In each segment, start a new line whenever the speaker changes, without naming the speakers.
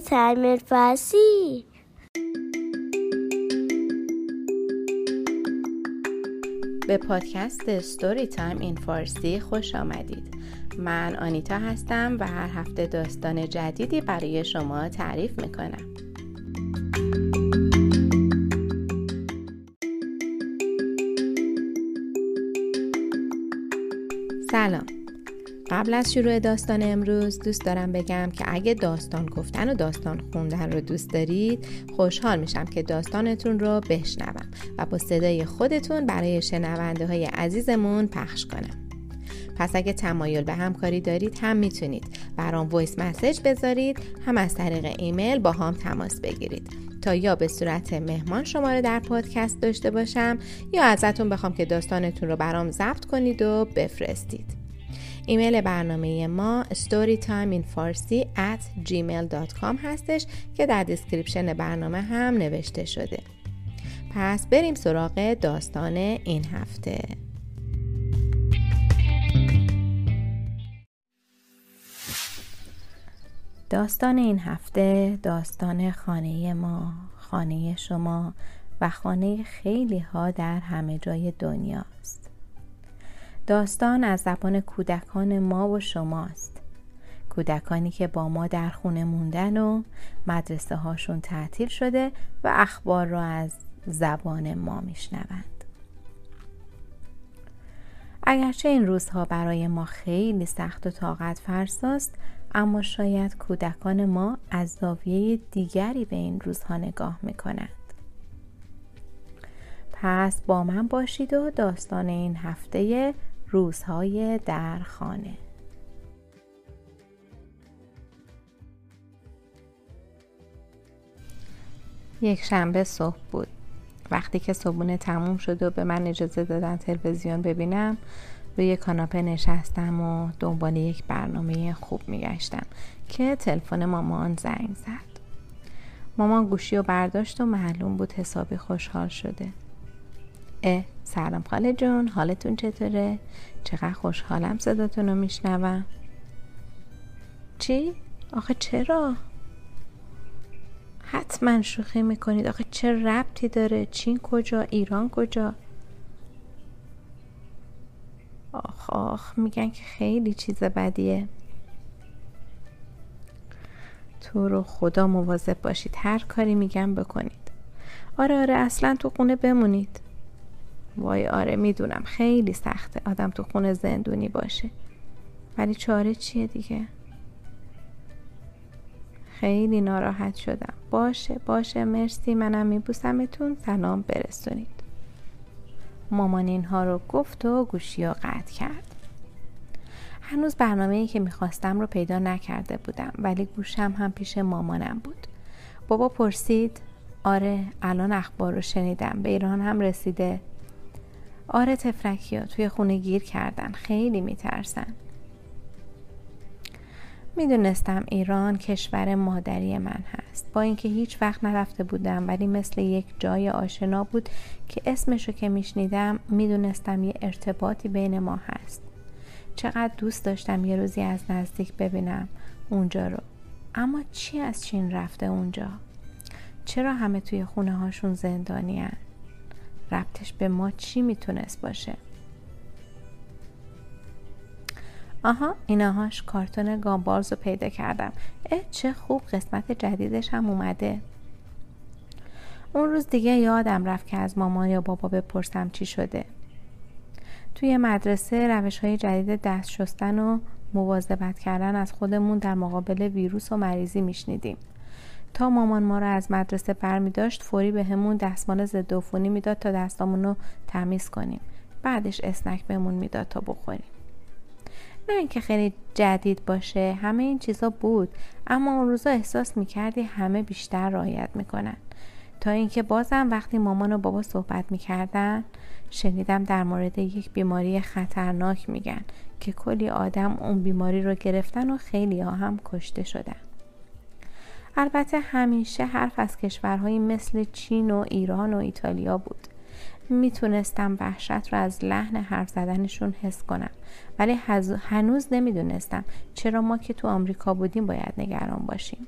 تعمیر فارسی
به پادکست ستوری تایم این فارسی خوش آمدید. من آنیتا هستم و هر هفته داستان جدیدی برای شما تعریف می‌کنم. سلام. قبل از شروع داستان امروز دوست دارم بگم که اگه داستان گفتن و داستان خوندن رو دوست دارید خوشحال میشم که داستانتون رو بشنوم و با صدای خودتون برای شنونده های عزیزمون پخش کنم. پس اگه تمایل به همکاری دارید هم می‌تونید برام voice message بذارید هم از طریق ایمیل باهام تماس بگیرید. تا یا به صورت مهمان شما رو در پادکست داشته باشم یا ازتون بخوام که داستانتون رو برام ضبط کنید و بفرستید. ایمیل برنامه ما storytimeinfarsi at gmail.com هستش که در description برنامه هم نوشته شده. پس بریم سراغ داستان این هفته. داستان این هفته داستان خانه ما خانه شما و خانه خیلی ها در همه جای دنیاست. داستان از زبان کودکان ما و شماست. کودکانی که با ما در خونه موندن و مدرسه هاشون تعطیل شده و اخبار را از زبان ما میشنوند. اگرچه این روزها برای ما خیلی سخت و طاقت فرساست اما شاید کودکان ما از زاویه دیگری به این روزها نگاه می‌کنند. پس با من باشید و داستان این هفته روزهای در خانه یک شنبه صبح بود. وقتی که صبحونه تموم شد و به من اجازه دادن تلویزیون ببینم روی کاناپه نشستم و دنبال یک برنامه خوب میگشتم که تلفن مامان زنگ زد. مامان گوشی و برداشت و معلوم بود حسابی خوشحال شده. اه سلام خاله جون حالتون چطوره؟ چقدر خوشحالم صداتون رو میشنوم چی؟ آخه چرا؟ حتما شوخی می‌کنید آخه چه ربطی داره؟ چین کجا؟ ایران کجا؟ آخ آخ میگن که خیلی چیز بدیه تو رو خدا مواظب باشید هر کاری میگم بکنید آره آره اصلا تو خونه بمونید وای آره می‌دونم. خیلی سخته آدم تو خونه زندونی باشه. ولی چاره چیه دیگه؟ خیلی ناراحت شدم. باشه باشه مرسی. منم میبوسمتون. سلام برسونید. مامان اینها رو گفت و گوشی رو قطع کرد. هنوز برنامه ای که می‌خواستم رو پیدا نکرده بودم ولی گوشم هم پیش مامانم بود. بابا پرسید آره الان اخبار رو شنیدم. به ایران هم رسیده. آره تفرکی ها توی خونه گیر کردن. خیلی میترسن. می‌دونستم ایران کشور مادری من هست. با اینکه هیچ وقت نرفته بودم ولی مثل یک جای آشنا بود که اسمشو که میشنیدم می‌دونستم یه ارتباطی بین ما هست. چقدر دوست داشتم یه روزی از نزدیک ببینم اونجا رو. اما چی از چین رفته اونجا؟ چرا همه توی خونه هاشون زندانی هن؟ ربطش به ما چی می‌تونست باشه؟ آها ایناهاش کارتون گامبارز رو پیدا کردم. اه چه خوب قسمت جدیدش هم اومده. اون روز دیگه یادم رفت که از مامان یا بابا بپرسم چی شده. توی مدرسه روش های جدید دست شستن و مواظبت کردن از خودمون در مقابل ویروس و مریضی میشنیدیم. تا مامان ما رو از مدرسه برمی داشت فوری به همون دستمال ضد عفونی می‌داد تا دستامون رو تمیز کنیم. بعدش اسنک بهمون می‌داد تا بخوریم. نه اینکه خیلی جدید باشه همه این چیزا بود اما اون روزا احساس می‌کردی همه بیشتر رعایت می‌کنن. تا اینکه بازم وقتی مامان و بابا صحبت می‌کردن شنیدم در مورد یک بیماری خطرناک میگن که کلی آدم اون بیماری رو گرفتن و خیلی ها هم کشته شدن. البته همیشه حرف از کشورهایی مثل چین و ایران و ایتالیا بود. می‌تونستم وحشت رو از لحن حرف زدنشون حس کنم ولی هنوز نمی‌دونستم چرا ما که تو آمریکا بودیم باید نگران باشیم.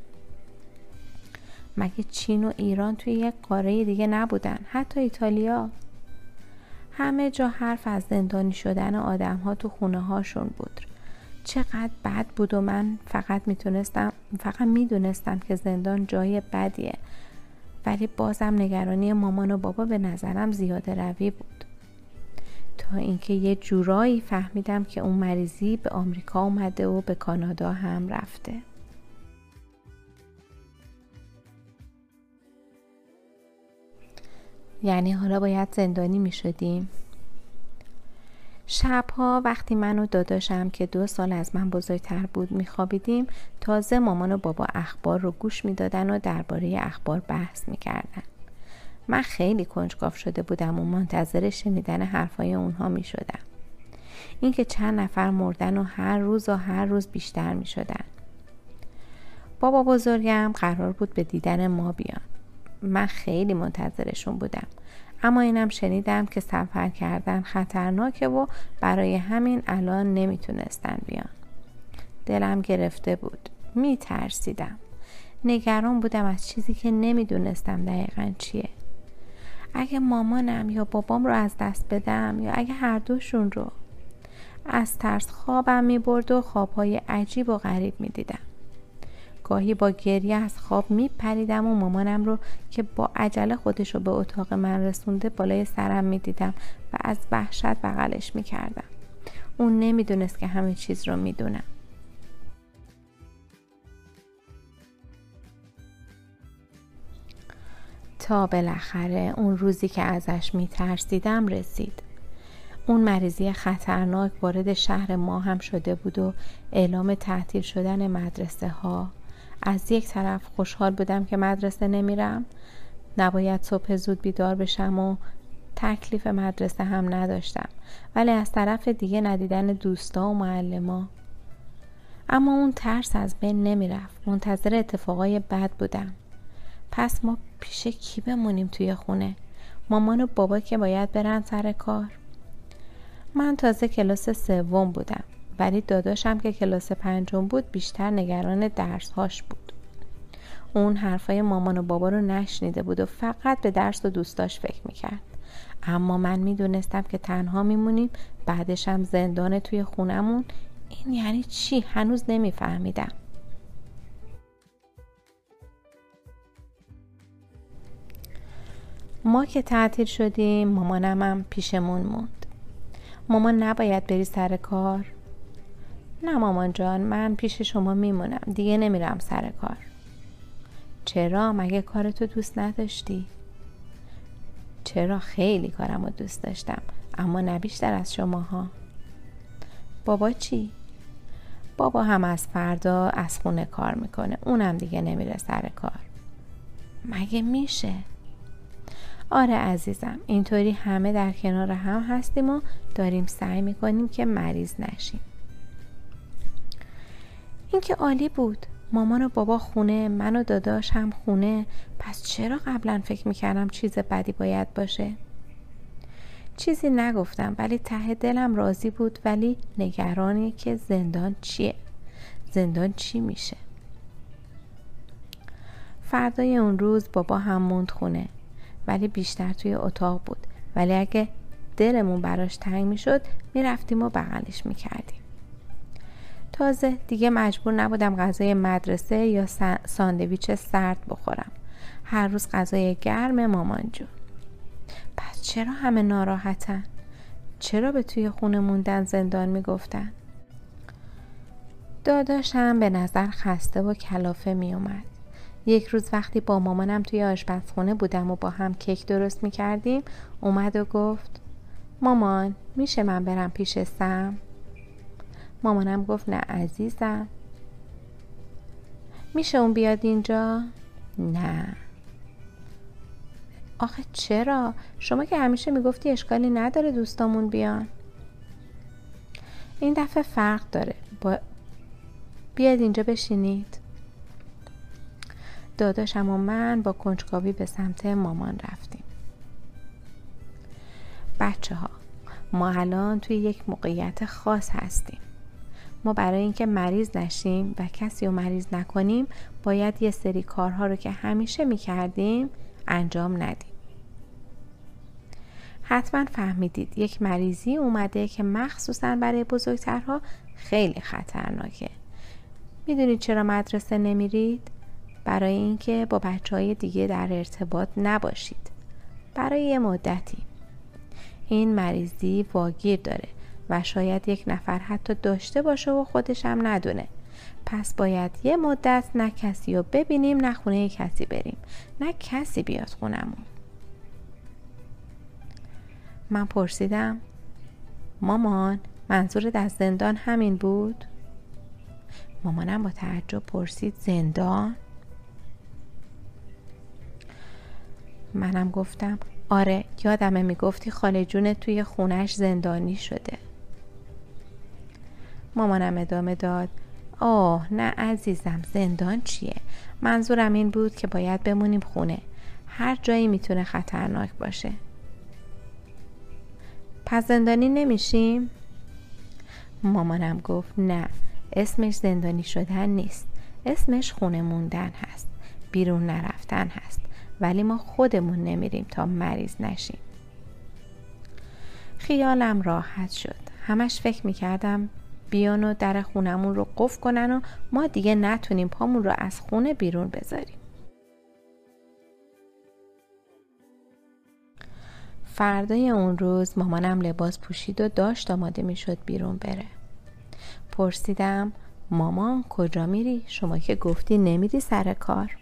مگه چین و ایران توی یک قاره دیگه نبودن حتی ایتالیا؟ همه جا حرف از زندانی شدن آدم ها تو خونه هاشون بود. چقدر بد بود و من فقط می‌تونستم فقط می‌دونستم که زندان جای بدیه. ولی بازم نگرانی مامان و بابا به نظرم زیاده روی بود. تا اینکه یه جورایی فهمیدم که اون مریضی به آمریکا اومده و به کانادا هم رفته. یعنی حالا باید زندانی می شدیم شبها وقتی من و داداشم که دو سال از من بزرگتر بود میخوابیدیم تازه مامان و بابا اخبار رو گوش می‌دادن و درباره اخبار بحث می‌کردن. من خیلی کنجکاو شده بودم و منتظر شنیدن حرفای اونها می‌شدم. اینکه چند نفر مردن و هر روز و هر روز بیشتر می‌شدن. بابا بزرگم قرار بود به دیدن ما بیان. من خیلی منتظرشون بودم. اما اینم شنیدم که سفر کردن خطرناکه و برای همین الان نمی‌تونستن بیان. دلم گرفته بود. میترسیدم. نگران بودم از چیزی که نمی‌دونستم دقیقا چیه. اگه مامانم یا بابام رو از دست بدم یا اگه هر دوشون رو. از ترس خوابم می‌برد و خوابهای عجیب و غریب می‌دیدم. گاهی با گریه از خواب میپریدم و مامانم رو که با عجله خودش رو به اتاق من رسونده بالای سرم می‌دیدم و از وحشت بغلش می‌کردم. اون نمی‌دونست که همه چیز رو می‌دونم. تا بالاخره اون روزی که ازش میترسیدم رسید. اون مریضی خطرناک وارد شهر ما هم شده بود و اعلام تعطیل شدن مدرسه ها از یک طرف خوشحال بودم که مدرسه نمیرم. نباید صبح زود بیدار بشم و تکلیف مدرسه هم نداشتم. ولی از طرف دیگه ندیدن دوستا و معلما. اما اون ترس از بین نمی‌رفت. منتظر اتفاقای بد بودم. پس ما پیش کی بمونیم توی خونه؟ مامان و بابا که باید برن سر کار. من تازه کلاس سوم بودم. ولی داداشم که کلاس پنجم بود بیشتر نگران درسهاش بود. اون حرفای مامان و بابا رو نشنیده بود و فقط به درس و دوستاش فکر می‌کرد. اما من می‌دونستم که تنها میمونیم بعدش هم زندان توی خونمون. این یعنی چی؟ هنوز نمیفهمیدم. ما که تعطیل شدیم مامانم هم پیشمون موند. مامان نباید بری سر کار. نه مامان جان من پیش شما میمونم. دیگه نمیرم سر کار. چرا؟ مگه کارتو دوست نداشتی؟ چرا؟ خیلی کارم رو دوست داشتم اما نه بیشتر از شماها. بابا چی؟ بابا هم از فردا از خونه کار می‌کنه اونم دیگه نمیره سر کار. مگه میشه؟ آره عزیزم اینطوری همه در کنار هم هستیم و داریم سعی می‌کنیم که مریض نشیم. این که عالی بود. مامان و بابا خونه من و داداش هم خونه. پس چرا قبلا فکر می‌کردم چیز بدی باید باشه؟ چیزی نگفتم ولی ته دلم راضی بود ولی نگرانی که زندان چیه؟ زندان چی میشه؟ فردای اون روز بابا هم موند خونه ولی بیشتر توی اتاق بود. ولی اگه دلمون براش تنگ می‌شد می‌رفتیم و بغلش می‌کردیم. تازه دیگه مجبور نبودم غذای مدرسه یا ساندویچ سرد بخورم هر روز غذای گرم مامان جون پس چرا همه ناراحتن؟ چرا به توی خونه موندن زندان می‌گفتن؟ داداشم به نظر خسته و کلافه می اومد. یک روز وقتی با مامانم توی آشپزخونه بودم و با هم کیک درست می کردیم اومد و گفت مامان میشه من برم پیش سم؟ مامانم گفت نه عزیزم. میشه اون بیاد اینجا؟ نه. آخه چرا؟ شما که همیشه می‌گفتی اشکالی نداره دوستامون بیان. این دفعه فرق داره. با... بیاد اینجا بشینید. داداشم و من با کنجکاوی به سمت مامان رفتیم. بچه ها ما الان توی یک موقعیت خاص هستیم. ما برای اینکه مریض نشیم و کسی رو مریض نکنیم باید یه سری کارها رو که همیشه می‌کردیم انجام ندیم. حتما فهمیدید یک مریضی اومده که مخصوصا برای بزرگترها خیلی خطرناکه. می‌دونید چرا مدرسه نمیرید؟ برای اینکه با بچه های دیگه در ارتباط نباشید. برای یه مدتی. این مریضی واگیر داره. و شاید یک نفر حتی داشته باشه و خودش هم ندونه پس باید یه مدت نه کسی رو ببینیم نه خونه کسی بریم نه کسی بیاد خونمون من پرسیدم مامان منظور از زندان همین بود؟ مامانم با تعجب پرسید زندان؟ منم گفتم آره یادمه می‌گفتی خاله جون توی خونش زندانی شده مامانم ادامه داد. آه نه عزیزم زندان چیه؟ منظورم این بود که باید بمونیم خونه. هر جایی می‌تونه خطرناک باشه. پس زندانی نمیشیم؟ مامانم گفت نه اسمش زندانی شدن نیست. اسمش خونه موندن هست. بیرون نرفتن هست. ولی ما خودمون نمیریم تا مریض نشیم. خیالم راحت شد. همش فکر می‌کردم بیان و در خونمون رو قفل کنن و ما دیگه نتونیم پامون رو از خونه بیرون بذاریم. فردای اون روز مامانم لباس پوشید و داشت آماده می‌شد بیرون بره. پرسیدم مامان کجا میری؟ شما که گفتی نمیری سر کار.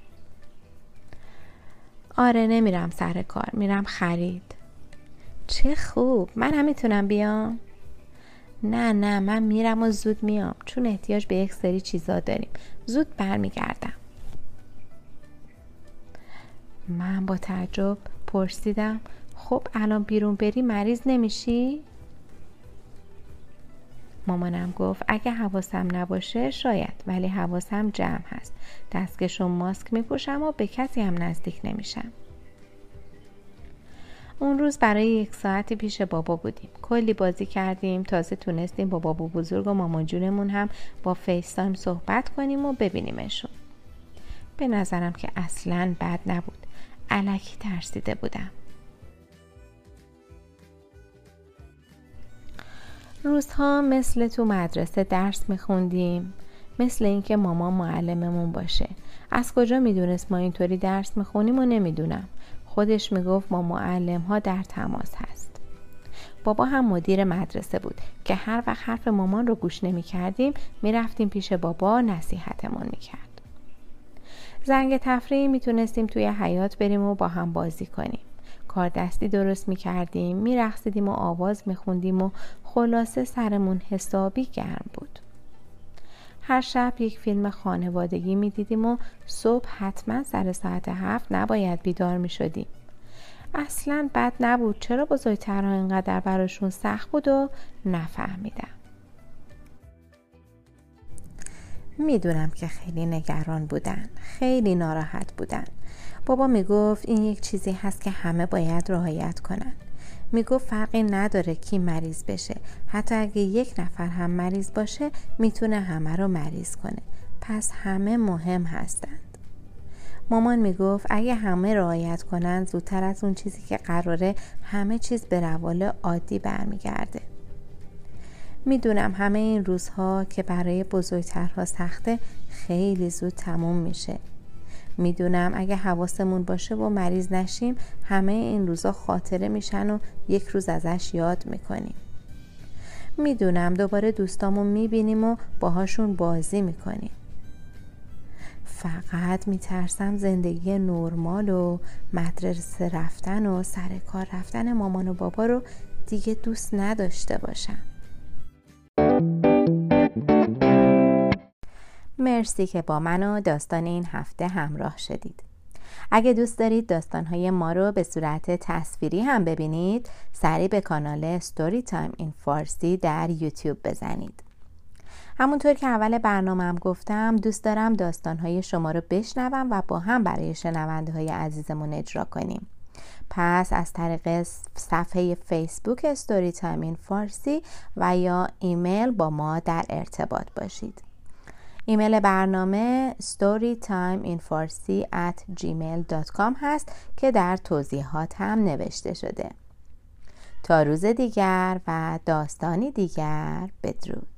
آره نمیرم سر کار میرم خرید. چه خوب من هم می‌تونم بیام؟ نه نه من میرم و زود میام. چون احتیاج به یک سری چیزا داریم. زود برمیگردم. من با تعجب پرسیدم خب الان بیرون بری مریض نمیشی؟ مامانم گفت اگه حواسم نباشه شاید ولی حواسم جمع هست. دستکش و ماسک میپوشم و به کسی هم نزدیک نمیشم. اون روز برای یک ساعتی پیش بابا بودیم. کلی بازی کردیم تازه تونستیم با بابا بزرگ و مامان جونمون هم با FaceTime صحبت کنیم و ببینیمشون. به نظرم که اصلا بد نبود. الکی ترسیده بودم. روزها مثل تو مدرسه درس میخوندیم مثل اینکه ماما معلممون باشه. از کجا می‌دونست ما اینطوری درس می‌خونیم و نمی‌دونم. خودش می‌گفت ما معلم ها در تماس هست بابا هم مدیر مدرسه بود که هر وقت حرف مامان رو گوش نمی کردیم می رفتیم پیش بابا نصیحتمون می کرد. زنگ تفریحی می‌تونستیم توی حیات بریم و با هم بازی کنیم. کار دستی درست می کردیم می رخصیدیم و آواز می خوندیم و خلاصه سرمون حسابی گرم بود. هر شب یک فیلم خانوادگی می دیدیم و صبح حتما سر ساعت هفت نباید بیدار می شدیم. اصلا بد نبود چرا بزرگترها اینقدر براشون سخت بود و نفهمیدم. می‌دونم که خیلی نگران بودن خیلی ناراحت بودن بابا می‌گفت این یک چیزی هست که همه باید رعایت کنن می‌گفت فرقی نداره کی مریض بشه. حتی اگه یک نفر هم مریض باشه می‌تونه همه رو مریض کنه. پس همه مهم هستند. مامان می‌گفت اگه همه رعایت کنن زودتر از اون چیزی که قراره همه چیز به روال عادی برمیگرده. می‌دونم همه این روزها که برای بزرگترها سخته خیلی زود تموم میشه. می‌دونم. اگه حواسمون باشه و مریض نشیم همه این روزا خاطره میشن و یک روز ازش یاد می‌کنیم. می‌دونم دوباره دوستامون می‌بینیم و باهاشون بازی می‌کنیم. فقط میترسم زندگی نرمال و مدرسه رفتن و سر کار رفتن مامان و بابا رو دیگه دوست نداشته باشم. مرسی که با من و داستان این هفته همراه شدید. اگه دوست دارید داستانهای ما رو به صورت تصویری هم ببینید سری به کانال Story Time in Farsi در یوتیوب بزنید. همونطور که اول برنامهم گفتم دوست دارم داستانهای شما رو بشنوم و با هم برای شنونده های عزیزمون اجرا کنیم. پس از طریق صفحه فیسبوک Story Time in Farsi و یا ایمیل با ما در ارتباط باشید. ایمیل برنامه storytimeinfarsi at gmail.com هست که در توضیحات هم نوشته شده. تا روز دیگر و داستانی دیگر بدرود.